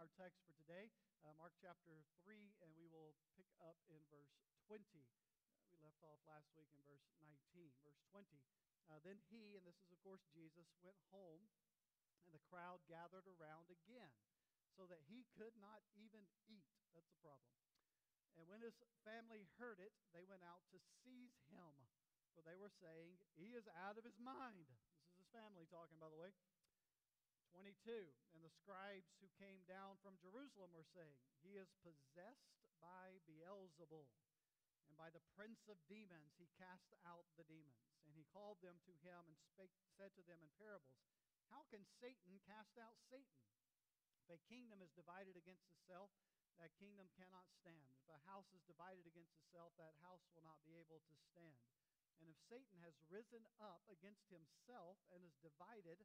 our text for today, uh, Mark chapter 3, and we will pick up in verse 20. Uh, we left off last week in verse 19. Verse 20. Uh, then he, and this is of course Jesus, went home, and the crowd gathered around again, so that he could not even eat. That's the problem. And when his family heard it, they went out to seize him, for they were saying, He is out of his mind. This is his family talking, by the way. 22. And the scribes who came down from Jerusalem were saying, He is possessed by Beelzebul, and by the prince of demons he cast out the demons. And he called them to him and spake, said to them in parables, How can Satan cast out Satan? If a kingdom is divided against itself, that kingdom cannot stand. If a house is divided against itself, that house will not be able to stand. And if Satan has risen up against himself and is divided,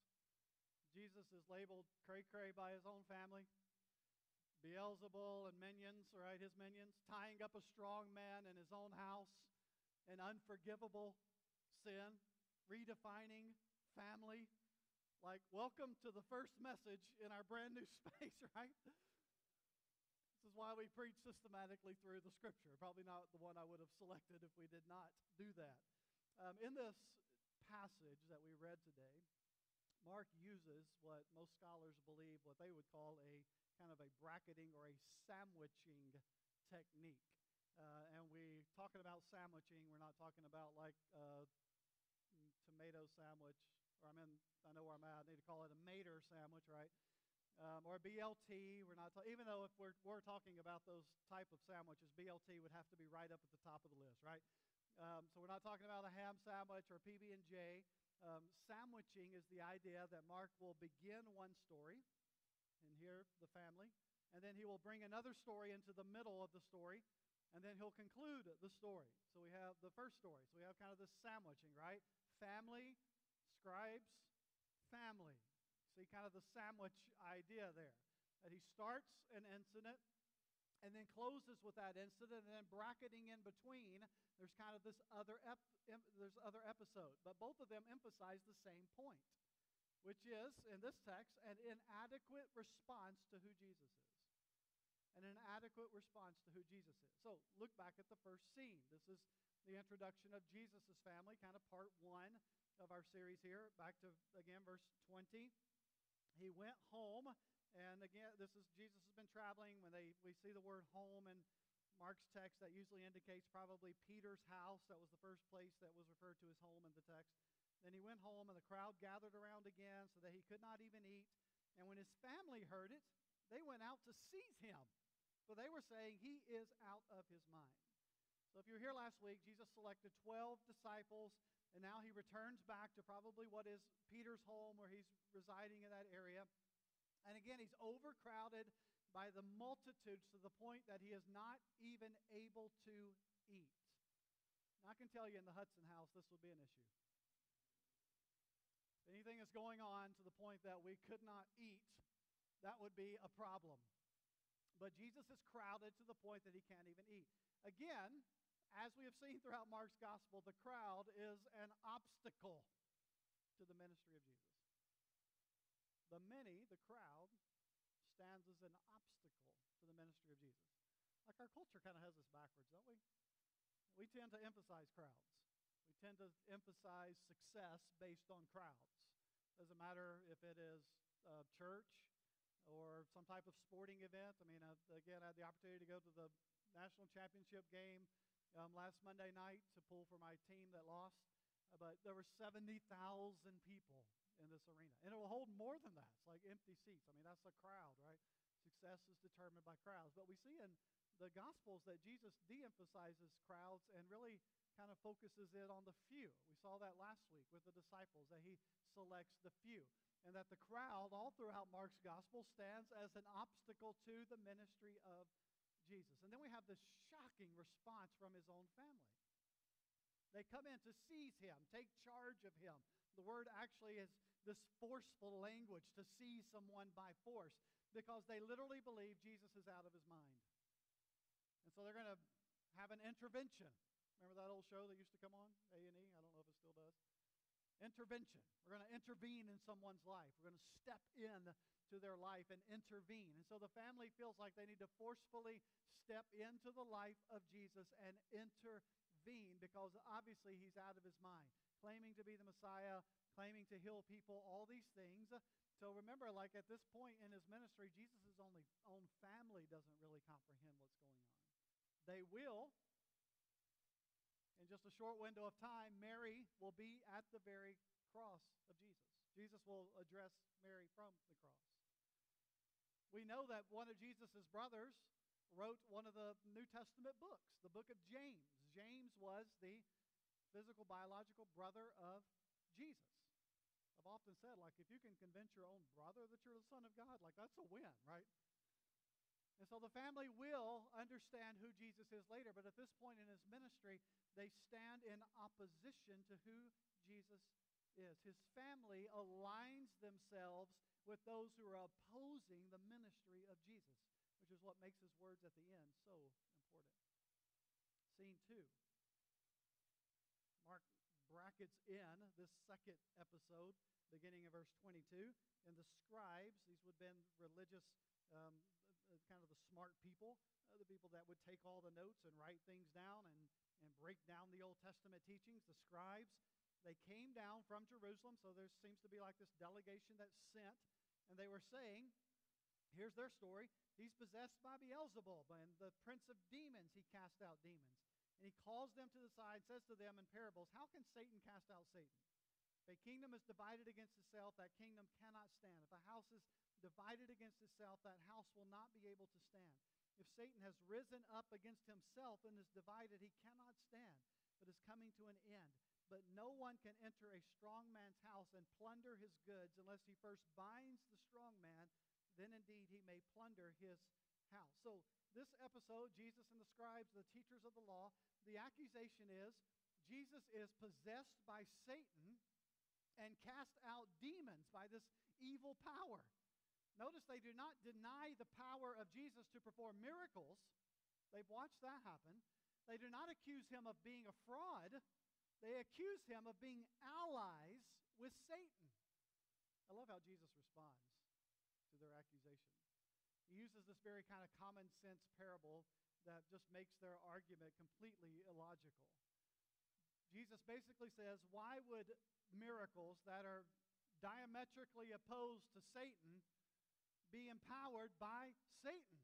Jesus is labeled cray cray by his own family. Beelzebul and minions, right, his minions, tying up a strong man in his own house, an unforgivable sin, redefining family. Like, welcome to the first message in our brand new space, right? This is why we preach systematically through the scripture. Probably not the one I would have selected if we did not do that. Um, in this passage that we read today, Mark uses what most scholars believe what they would call a kind of a bracketing or a sandwiching technique. Uh, and we talking about sandwiching, we're not talking about like a tomato sandwich, or I mean, I know where I'm at. I need to call it a mater sandwich, right? Um, or BLT. We're not ta- even though if we're, we're talking about those type of sandwiches, BLT would have to be right up at the top of the list, right? Um, so we're not talking about a ham sandwich or PB and J. Um, sandwiching is the idea that Mark will begin one story, and here the family, and then he will bring another story into the middle of the story, and then he'll conclude the story. So we have the first story. So we have kind of this sandwiching, right? Family, scribes, family. See kind of the sandwich idea there. That he starts an incident and then closes with that incident, and then bracketing in between, there's kind of this other ep- there's other episode. But both of them emphasize the same point, which is in this text an inadequate response to who Jesus is. An inadequate response to who Jesus is. So look back at the first scene. This is the introduction of Jesus' family, kind of part one of our series here. Back to again verse 20. He went home and again, this is Jesus has been traveling. When they we see the word home in Mark's text, that usually indicates probably Peter's house. That was the first place that was referred to as home in the text. Then he went home, and the crowd gathered around again, so that he could not even eat. And when his family heard it, they went out to seize him, for they were saying he is out of his mind. So if you were here last week, Jesus selected 12 disciples, and now he returns back to probably what is Peter's home, where he's residing in that area. And again, he's overcrowded by the multitudes to the point that he is not even able to eat. Now, I can tell you in the Hudson house, this would be an issue. If anything is going on to the point that we could not eat, that would be a problem. But Jesus is crowded to the point that he can't even eat. Again, as we have seen throughout Mark's gospel, the crowd is an obstacle to the ministry of Jesus. The many, the crowd, stands as an obstacle to the ministry of Jesus. Like our culture kind of has this backwards, don't we? We tend to emphasize crowds. We tend to emphasize success based on crowds. Doesn't matter if it is a church or some type of sporting event. I mean, uh, again, I had the opportunity to go to the national championship game um, last Monday night to pull for my team that lost, uh, but there were 70,000 people in this arena. And it will hold more than that. It's like empty seats. I mean, that's a crowd, right? Success is determined by crowds. But we see in the Gospels that Jesus de emphasizes crowds and really kind of focuses it on the few. We saw that last week with the disciples, that he selects the few. And that the crowd, all throughout Mark's gospel, stands as an obstacle to the ministry of Jesus. And then we have this shocking response from his own family. They come in to seize him, take charge of him. The word actually is this forceful language to seize someone by force because they literally believe Jesus is out of his mind. And so they're going to have an intervention. Remember that old show that used to come on, A&E? I don't know if it still does. Intervention. We're going to intervene in someone's life. We're going to step in to their life and intervene. And so the family feels like they need to forcefully step into the life of Jesus and intervene because obviously he's out of his mind, claiming to be the Messiah, claiming to heal people, all these things. Uh, so remember, like at this point in his ministry, Jesus' only own family doesn't really comprehend what's going on. They will. In just a short window of time, Mary will be at the very cross of Jesus. Jesus will address Mary from the cross. We know that one of Jesus' brothers wrote one of the New Testament books, the book of James. James was the physical, biological brother of Jesus. I've often said, like, if you can convince your own brother that you're the Son of God, like, that's a win, right? And so the family will understand who Jesus is later, but at this point in his ministry, they stand in opposition to who Jesus is. His family aligns themselves with those who are opposing the ministry of Jesus, which is what makes his words at the end so important. Scene two. Brackets in this second episode, beginning in verse 22. And the scribes, these would have been religious, um, kind of the smart people, uh, the people that would take all the notes and write things down and, and break down the Old Testament teachings, the scribes, they came down from Jerusalem, so there seems to be like this delegation that's sent, and they were saying, here's their story. He's possessed by Beelzebub, and the prince of demons, he cast out demons. And he calls them to the side, says to them in parables, How can Satan cast out Satan? If a kingdom is divided against itself, that kingdom cannot stand. If a house is divided against itself, that house will not be able to stand. If Satan has risen up against himself and is divided, he cannot stand, but is coming to an end. But no one can enter a strong man's house and plunder his goods unless he first binds the strong man. Then indeed he may plunder his house. So, this episode, Jesus and the scribes, the teachers of the law, the accusation is Jesus is possessed by Satan and cast out demons by this evil power. Notice they do not deny the power of Jesus to perform miracles. They've watched that happen. They do not accuse him of being a fraud. They accuse him of being allies with Satan. I love how Jesus responds to their accusation. He uses this very kind of common sense parable that just makes their argument completely illogical. Jesus basically says, Why would miracles that are diametrically opposed to Satan be empowered by Satan?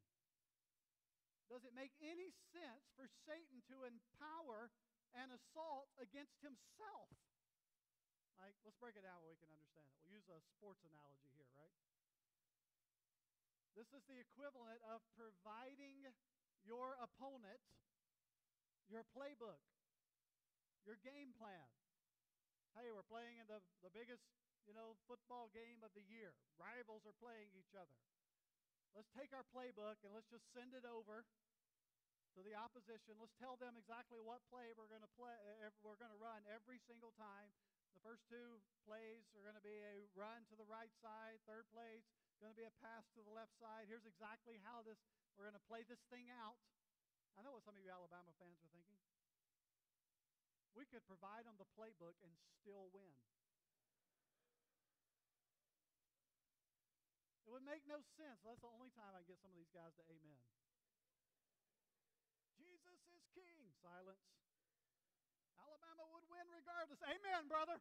Does it make any sense for Satan to empower an assault against himself. Like, let's break it down where we can understand it. We'll use a sports analogy here, right? This is the equivalent of providing your opponent your playbook, your game plan. Hey, we're playing in the, the biggest, you know, football game of the year. Rivals are playing each other. Let's take our playbook and let's just send it over to the opposition. Let's tell them exactly what play we're going to play. Eh, eh, we're going to run every single time. The first two plays are going to be a run to the right side. Third play is going to be a pass to the left side. Here's exactly how this we're going to play this thing out. I know what some of you Alabama fans are thinking. We could provide them the playbook and still win. It would make no sense. That's the only time I get some of these guys to amen. Jesus is king. Silence. Alabama would win regardless. Amen, brother.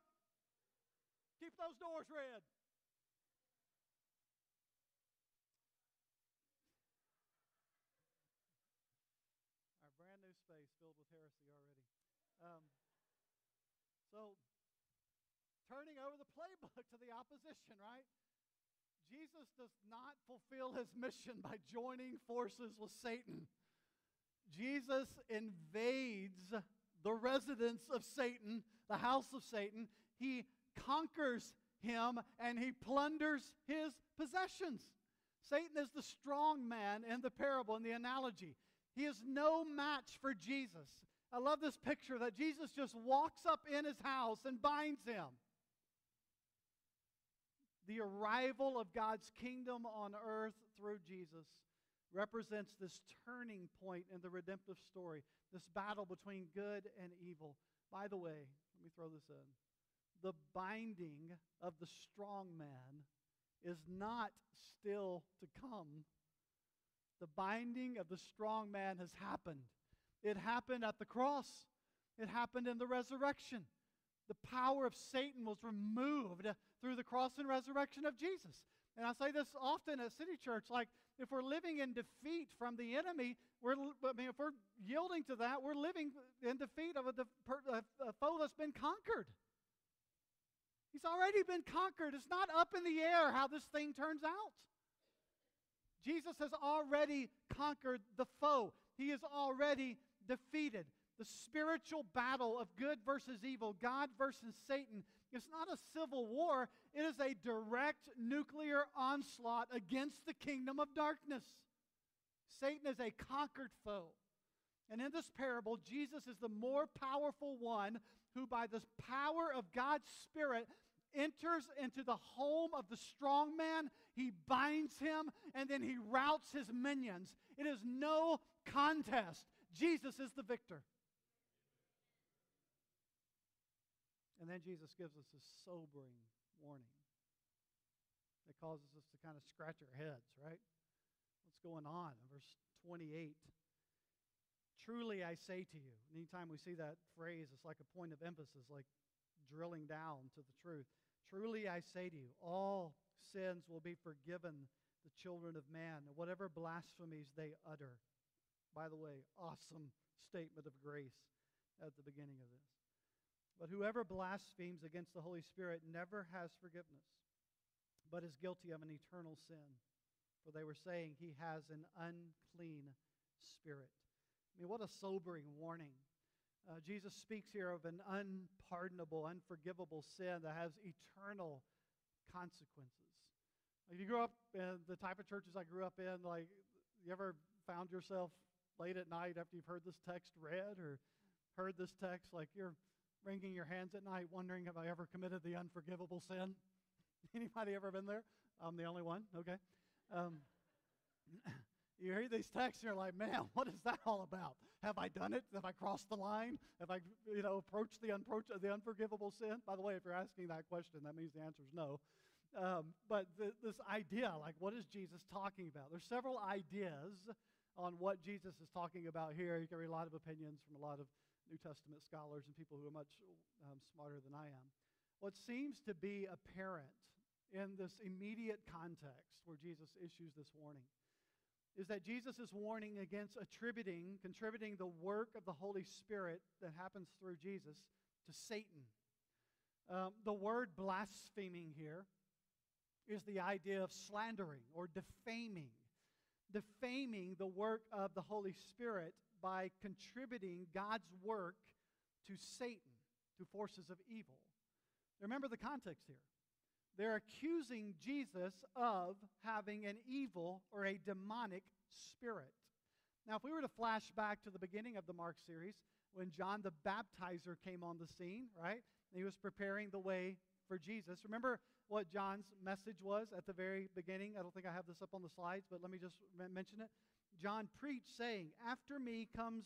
Keep those doors red. space filled with heresy already. Um, so, turning over the playbook to the opposition, right? Jesus does not fulfill his mission by joining forces with Satan. Jesus invades the residence of Satan, the house of Satan. He conquers him and he plunders his possessions. Satan is the strong man in the parable, in the analogy. He is no match for Jesus. I love this picture that Jesus just walks up in his house and binds him. The arrival of God's kingdom on earth through Jesus represents this turning point in the redemptive story, this battle between good and evil. By the way, let me throw this in. The binding of the strong man is not still to come. The binding of the strong man has happened. It happened at the cross, it happened in the resurrection. The power of Satan was removed through the cross and resurrection of Jesus. And I say this often at City Church like, if we're living in defeat from the enemy, we're, I mean, if we're yielding to that, we're living in defeat of a, a foe that's been conquered. He's already been conquered. It's not up in the air how this thing turns out. Jesus has already conquered the foe, he is already defeated. The spiritual battle of good versus evil, God versus Satan, it's not a civil war. It is a direct nuclear onslaught against the kingdom of darkness. Satan is a conquered foe. And in this parable, Jesus is the more powerful one who, by the power of God's Spirit, enters into the home of the strong man. He binds him and then he routs his minions. It is no contest. Jesus is the victor. And then Jesus gives us a sobering warning that causes us to kind of scratch our heads, right? What's going on? In verse 28 Truly I say to you, anytime we see that phrase, it's like a point of emphasis, like drilling down to the truth. Truly I say to you, all sins will be forgiven the children of man, whatever blasphemies they utter. By the way, awesome statement of grace at the beginning of this. But whoever blasphemes against the Holy Spirit never has forgiveness, but is guilty of an eternal sin. For they were saying he has an unclean spirit. I mean, what a sobering warning. Uh, Jesus speaks here of an unpardonable, unforgivable sin that has eternal consequences. If you grew up in the type of churches I grew up in, like you ever found yourself late at night after you've heard this text read or heard this text, like you're wringing your hands at night wondering, have I ever committed the unforgivable sin? Anybody ever been there? I'm the only one. Okay. Um, you hear these texts and you're like, man, what is that all about? Have I done it? Have I crossed the line? Have I, you know, approached the, unapproach- the unforgivable sin? By the way, if you're asking that question, that means the answer is no. Um, but this idea, like, what is Jesus talking about? There's several ideas on what Jesus is talking about here. You can read a lot of opinions from a lot of New Testament scholars and people who are much um, smarter than I am. What seems to be apparent in this immediate context where Jesus issues this warning is that Jesus is warning against attributing, contributing the work of the Holy Spirit that happens through Jesus to Satan. Um, the word blaspheming here is the idea of slandering or defaming, defaming the work of the Holy Spirit by contributing God's work to Satan, to forces of evil. Remember the context here. They're accusing Jesus of having an evil or a demonic spirit. Now, if we were to flash back to the beginning of the Mark series, when John the Baptizer came on the scene, right? He was preparing the way for Jesus. Remember what John's message was at the very beginning? I don't think I have this up on the slides, but let me just mention it. John preached, saying, After me comes,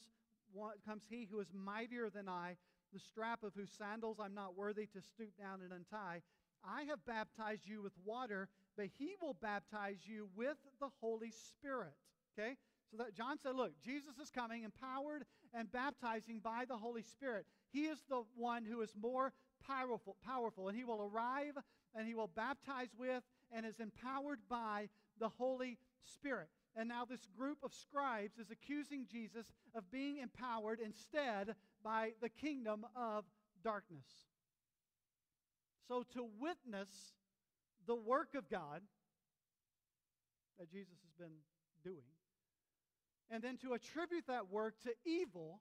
comes he who is mightier than I, the strap of whose sandals I'm not worthy to stoop down and untie. I have baptized you with water, but he will baptize you with the Holy Spirit. Okay? So that John said, look, Jesus is coming empowered and baptizing by the Holy Spirit. He is the one who is more powerful, powerful, and he will arrive and he will baptize with and is empowered by the Holy Spirit. And now this group of scribes is accusing Jesus of being empowered instead by the kingdom of darkness. So to witness the work of God that Jesus has been doing, and then to attribute that work to evil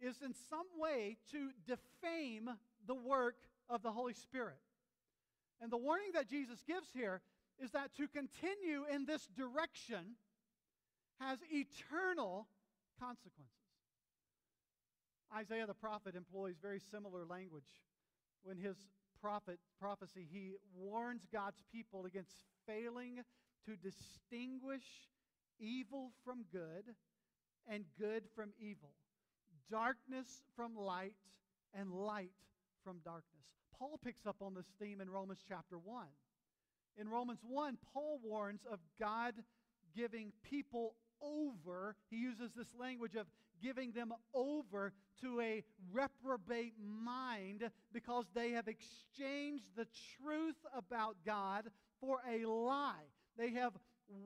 is in some way to defame the work of the Holy Spirit. And the warning that Jesus gives here is that to continue in this direction has eternal consequences. Isaiah the prophet employs very similar language. When his prophet prophecy, he warns God's people against failing to distinguish evil from good and good from evil, darkness from light and light from darkness. Paul picks up on this theme in Romans chapter 1. In Romans 1, Paul warns of God giving people over. He uses this language of giving them over to a reprobate mind because they have exchanged the truth about God for a lie. They have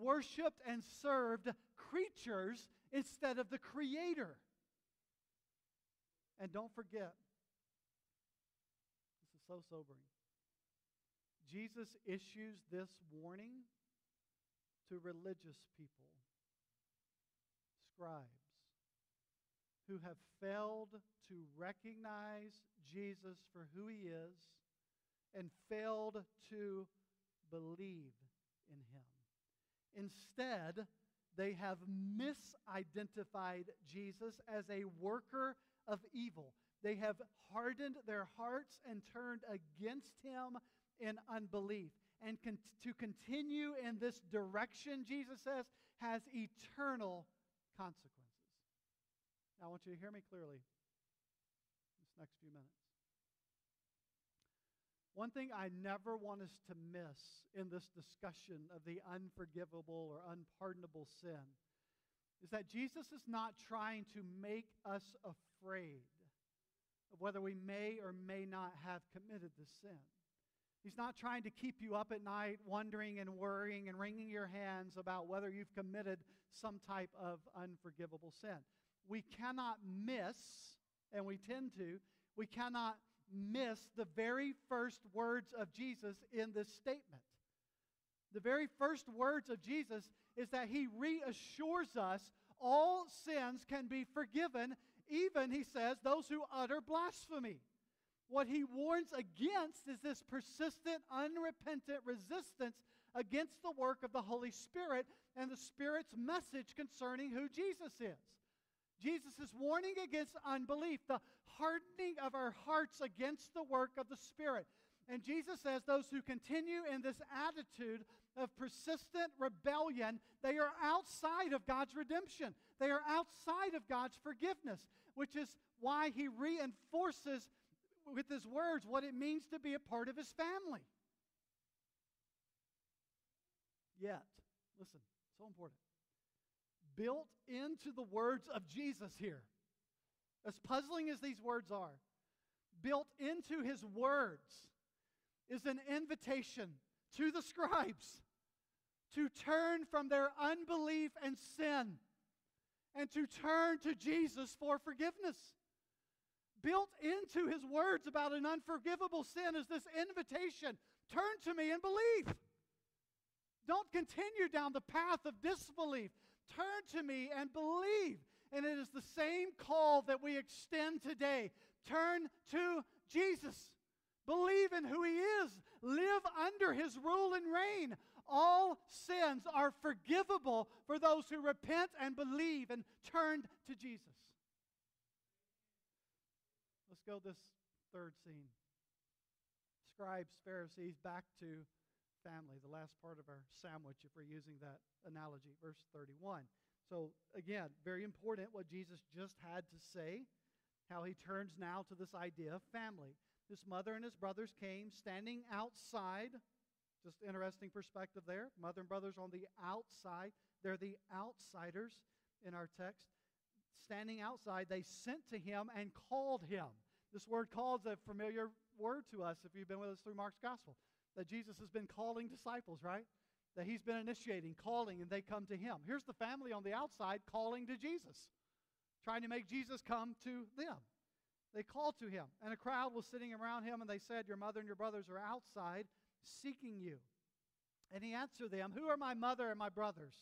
worshiped and served creatures instead of the Creator. And don't forget, so sobering. Jesus issues this warning to religious people, scribes, who have failed to recognize Jesus for who he is and failed to believe in him. Instead, they have misidentified Jesus as a worker of evil. They have hardened their hearts and turned against him in unbelief. And con- to continue in this direction, Jesus says, has eternal consequences. Now, I want you to hear me clearly this next few minutes. One thing I never want us to miss in this discussion of the unforgivable or unpardonable sin is that Jesus is not trying to make us afraid of whether we may or may not have committed the sin. He's not trying to keep you up at night wondering and worrying and wringing your hands about whether you've committed some type of unforgivable sin. We cannot miss, and we tend to, we cannot miss the very first words of Jesus in this statement. The very first words of Jesus is that he reassures us all sins can be forgiven, even, he says, those who utter blasphemy. What he warns against is this persistent, unrepentant resistance against the work of the Holy Spirit and the Spirit's message concerning who Jesus is. Jesus is warning against unbelief, the hardening of our hearts against the work of the Spirit. And Jesus says those who continue in this attitude of persistent rebellion, they are outside of God's redemption. They are outside of God's forgiveness, which is why he reinforces with his words what it means to be a part of his family. Yet, listen, so important built into the words of Jesus here. As puzzling as these words are, built into his words is an invitation to the scribes to turn from their unbelief and sin and to turn to Jesus for forgiveness. Built into his words about an unforgivable sin is this invitation turn to me and believe. Don't continue down the path of disbelief. Turn to me and believe. And it is the same call that we extend today. Turn to Jesus. Believe in who He is. Live under His rule and reign. All sins are forgivable for those who repent and believe and turn to Jesus. Let's go this third scene. Scribes, Pharisees, back to family, the last part of our sandwich, if we're using that analogy, verse 31. So, again, very important what Jesus just had to say, how he turns now to this idea of family. His mother and his brothers came standing outside. Just interesting perspective there. Mother and brothers on the outside. They're the outsiders in our text. Standing outside, they sent to him and called him. This word called is a familiar word to us if you've been with us through Mark's gospel that Jesus has been calling disciples, right? that he's been initiating, calling, and they come to him. Here's the family on the outside calling to Jesus, trying to make Jesus come to them. They called to him, and a crowd was sitting around him, and they said, Your mother and your brothers are outside seeking you. And he answered them, Who are my mother and my brothers?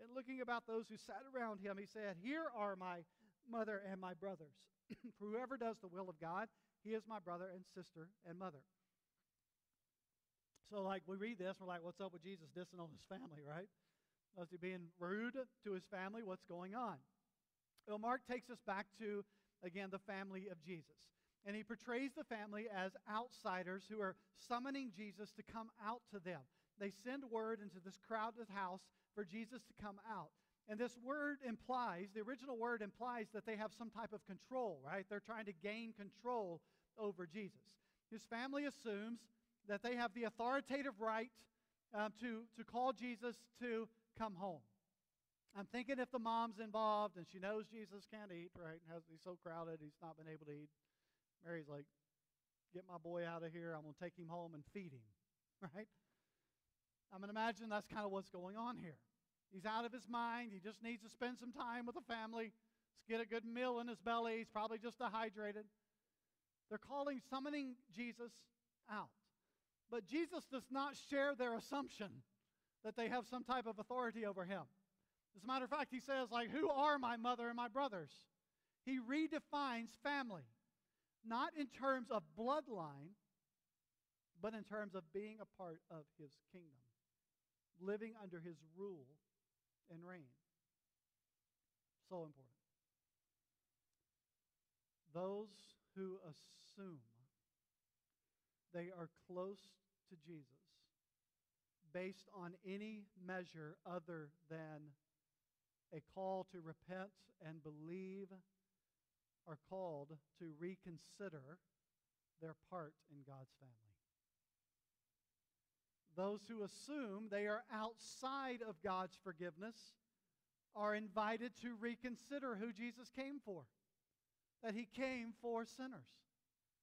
And looking about those who sat around him, he said, Here are my mother and my brothers. For whoever does the will of God, he is my brother and sister and mother. So, like, we read this, we're like, what's up with Jesus dissing on his family, right? Was he being rude to his family? What's going on? Well, Mark takes us back to, again, the family of Jesus. And he portrays the family as outsiders who are summoning Jesus to come out to them. They send word into this crowded house for Jesus to come out. And this word implies, the original word implies that they have some type of control, right? They're trying to gain control over Jesus. His family assumes that they have the authoritative right um, to, to call Jesus to come home. I'm thinking if the mom's involved and she knows Jesus can't eat, right? He's so crowded, he's not been able to eat. Mary's like, get my boy out of here. I'm going to take him home and feed him, right? I'm going to imagine that's kind of what's going on here. He's out of his mind. He just needs to spend some time with the family, get a good meal in his belly. He's probably just dehydrated. They're calling, summoning Jesus out. But Jesus does not share their assumption that they have some type of authority over him. As a matter of fact, he says, like, who are my mother and my brothers? He redefines family, not in terms of bloodline, but in terms of being a part of his kingdom, living under his rule and reign. So important. Those who assume they are close to Jesus based on any measure other than a call to repent and believe are called to reconsider their part in God's family. Those who assume they are outside of God's forgiveness are invited to reconsider who Jesus came for. That he came for sinners,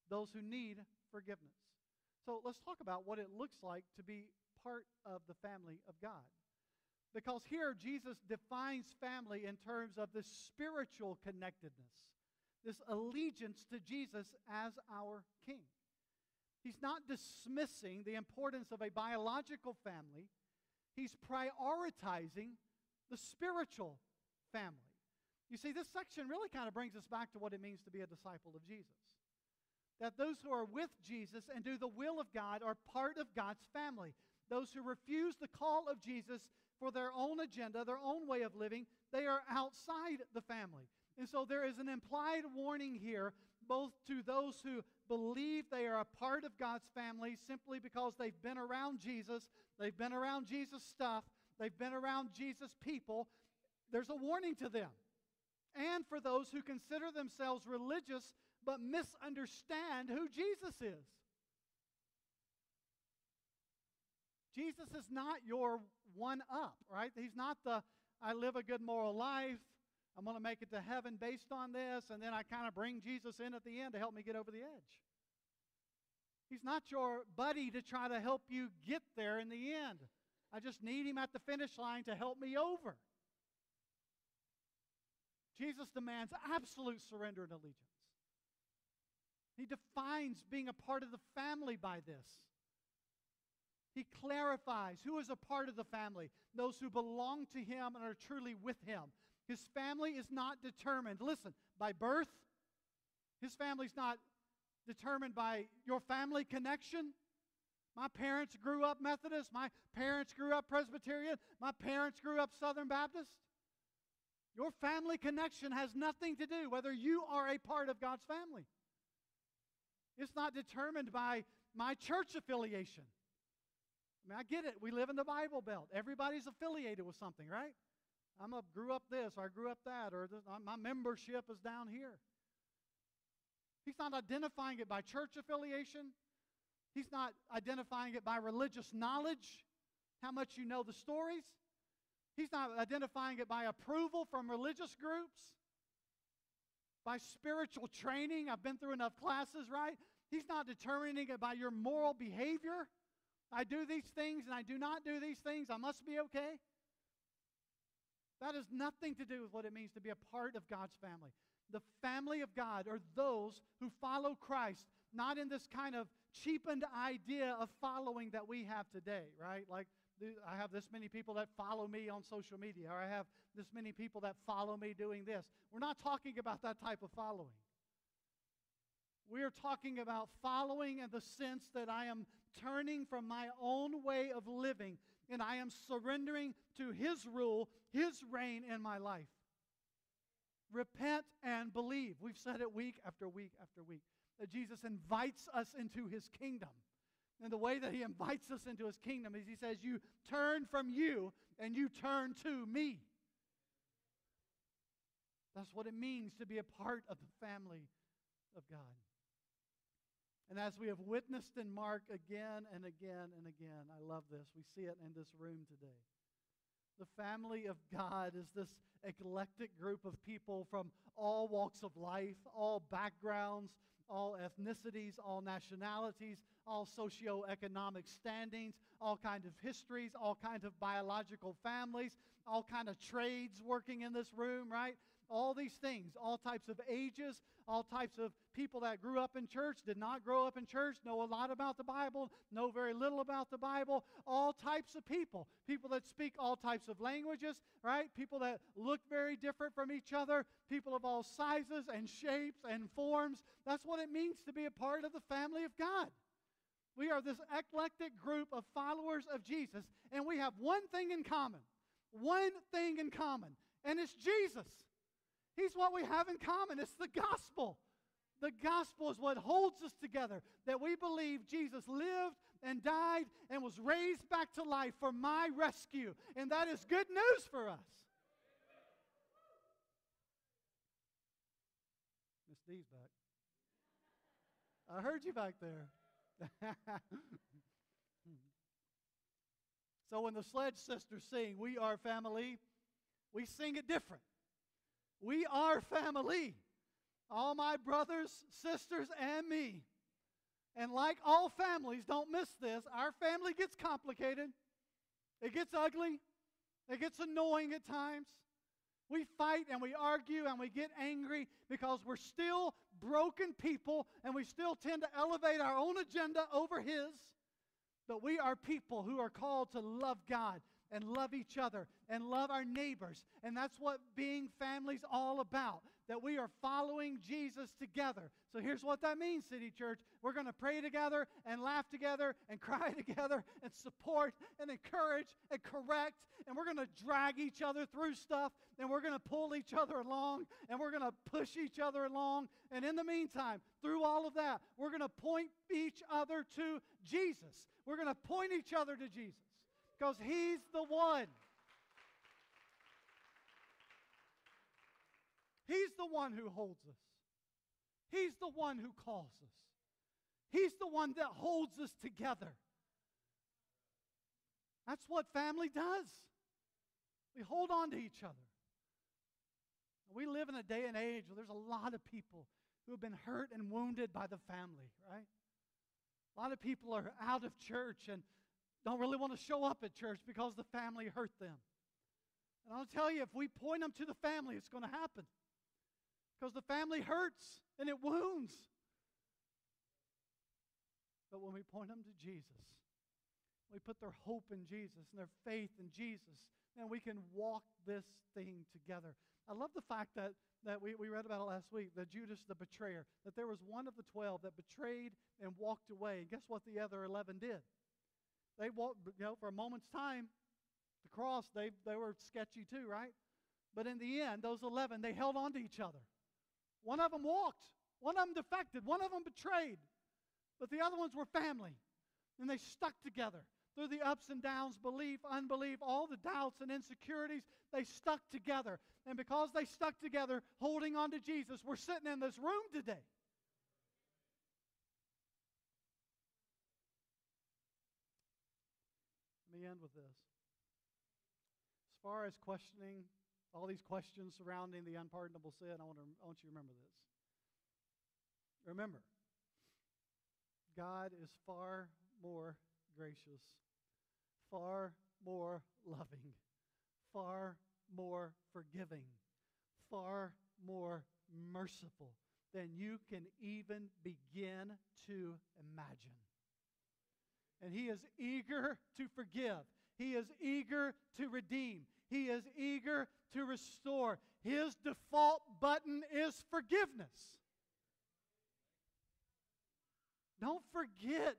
those who need forgiveness. So let's talk about what it looks like to be part of the family of God. Because here Jesus defines family in terms of this spiritual connectedness, this allegiance to Jesus as our king. He's not dismissing the importance of a biological family, he's prioritizing the spiritual family. You see, this section really kind of brings us back to what it means to be a disciple of Jesus that those who are with Jesus and do the will of God are part of God's family. Those who refuse the call of Jesus for their own agenda, their own way of living, they are outside the family. And so there is an implied warning here, both to those who believe they are a part of God's family simply because they've been around Jesus, they've been around Jesus' stuff, they've been around Jesus' people. There's a warning to them. And for those who consider themselves religious but misunderstand who Jesus is. Jesus is not your one up, right? He's not the I live a good moral life. I'm going to make it to heaven based on this, and then I kind of bring Jesus in at the end to help me get over the edge. He's not your buddy to try to help you get there in the end. I just need him at the finish line to help me over. Jesus demands absolute surrender and allegiance. He defines being a part of the family by this. He clarifies who is a part of the family, those who belong to him and are truly with him. His family is not determined, listen, by birth. His family's not determined by your family connection. My parents grew up Methodist. My parents grew up Presbyterian. My parents grew up Southern Baptist. Your family connection has nothing to do whether you are a part of God's family. It's not determined by my church affiliation. I mean, I get it. We live in the Bible Belt. Everybody's affiliated with something, right? I'm a grew up this, or I grew up that, or this, my membership is down here. He's not identifying it by church affiliation. He's not identifying it by religious knowledge, how much you know the stories. He's not identifying it by approval from religious groups by spiritual training. I've been through enough classes, right? He's not determining it by your moral behavior. I do these things and I do not do these things. I must be okay. That has nothing to do with what it means to be a part of God's family. The family of God are those who follow Christ, not in this kind of cheapened idea of following that we have today, right? Like, I have this many people that follow me on social media, or I have this many people that follow me doing this. We're not talking about that type of following. We are talking about following in the sense that I am turning from my own way of living and I am surrendering to His rule, His reign in my life. Repent and believe. We've said it week after week after week that Jesus invites us into His kingdom. And the way that He invites us into His kingdom is He says, You turn from you and you turn to me. That's what it means to be a part of the family of God. And as we have witnessed in Mark again and again and again, I love this. We see it in this room today. The family of God is this eclectic group of people from all walks of life, all backgrounds, all ethnicities, all nationalities, all socioeconomic standings, all kinds of histories, all kinds of biological families, all kind of trades working in this room, right? all these things, all types of ages, all types of people that grew up in church, did not grow up in church, know a lot about the Bible, know very little about the Bible, all types of people. People that speak all types of languages, right? People that look very different from each other, people of all sizes and shapes and forms. That's what it means to be a part of the family of God. We are this eclectic group of followers of Jesus, and we have one thing in common. One thing in common, and it's Jesus. He's what we have in common. It's the gospel. The gospel is what holds us together. That we believe Jesus lived and died and was raised back to life for my rescue. And that is good news for us. Miss D's back. I heard you back there. so when the Sledge Sisters sing, We Are Family, we sing it different. We are family. All my brothers, sisters, and me. And like all families, don't miss this, our family gets complicated. It gets ugly. It gets annoying at times. We fight and we argue and we get angry because we're still broken people and we still tend to elevate our own agenda over His. But we are people who are called to love God and love each other and love our neighbors. And that's what being family's all about. That we are following Jesus together. So here's what that means, City Church. We're going to pray together and laugh together and cry together and support and encourage and correct. And we're going to drag each other through stuff and we're going to pull each other along and we're going to push each other along. And in the meantime, through all of that, we're going to point each other to Jesus. We're going to point each other to Jesus because He's the one. He's the one who holds us. He's the one who calls us. He's the one that holds us together. That's what family does. We hold on to each other. We live in a day and age where there's a lot of people who have been hurt and wounded by the family, right? A lot of people are out of church and don't really want to show up at church because the family hurt them. And I'll tell you, if we point them to the family, it's going to happen. Because the family hurts and it wounds. But when we point them to Jesus, we put their hope in Jesus and their faith in Jesus, and we can walk this thing together. I love the fact that, that we, we read about it last week, that Judas the betrayer, that there was one of the twelve that betrayed and walked away. And guess what the other 11 did? They walked, you know, for a moment's time, the cross, they, they were sketchy too, right? But in the end, those 11, they held on to each other. One of them walked, one of them defected, one of them betrayed, but the other ones were family. And they stuck together through the ups and downs, belief, unbelief, all the doubts and insecurities. They stuck together. And because they stuck together, holding on to Jesus, we're sitting in this room today. End with this. As far as questioning all these questions surrounding the unpardonable sin, I want, to, I want you to remember this. Remember, God is far more gracious, far more loving, far more forgiving, far more merciful than you can even begin to imagine. And He is eager to forgive, He is eager to redeem, He is eager to restore. His default button is forgiveness. Don't forget,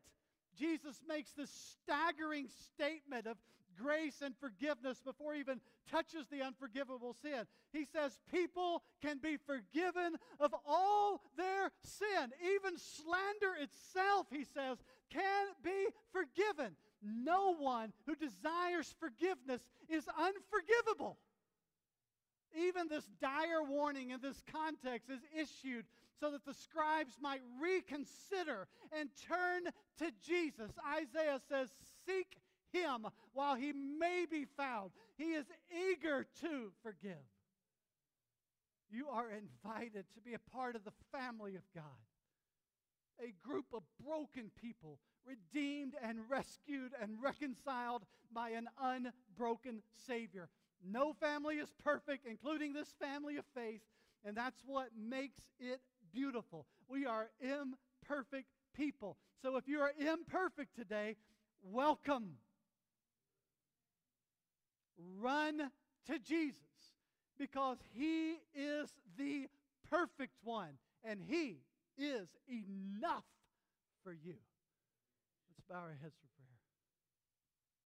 Jesus makes this staggering statement of grace and forgiveness before he even touches the unforgivable sin. He says people can be forgiven of all their sin. Even slander itself, he says, can be forgiven. No one who desires forgiveness is unforgivable. Even this dire warning in this context is issued so that the scribes might reconsider and turn to Jesus. Isaiah says, Seek him while he may be found. He is eager to forgive. You are invited to be a part of the family of God, a group of broken people, redeemed and rescued and reconciled by an unbroken Savior. No family is perfect, including this family of faith, and that's what makes it beautiful. We are imperfect people. So if you are imperfect today, welcome. Run to Jesus because He is the perfect one and He is enough for you. Let's bow our heads for.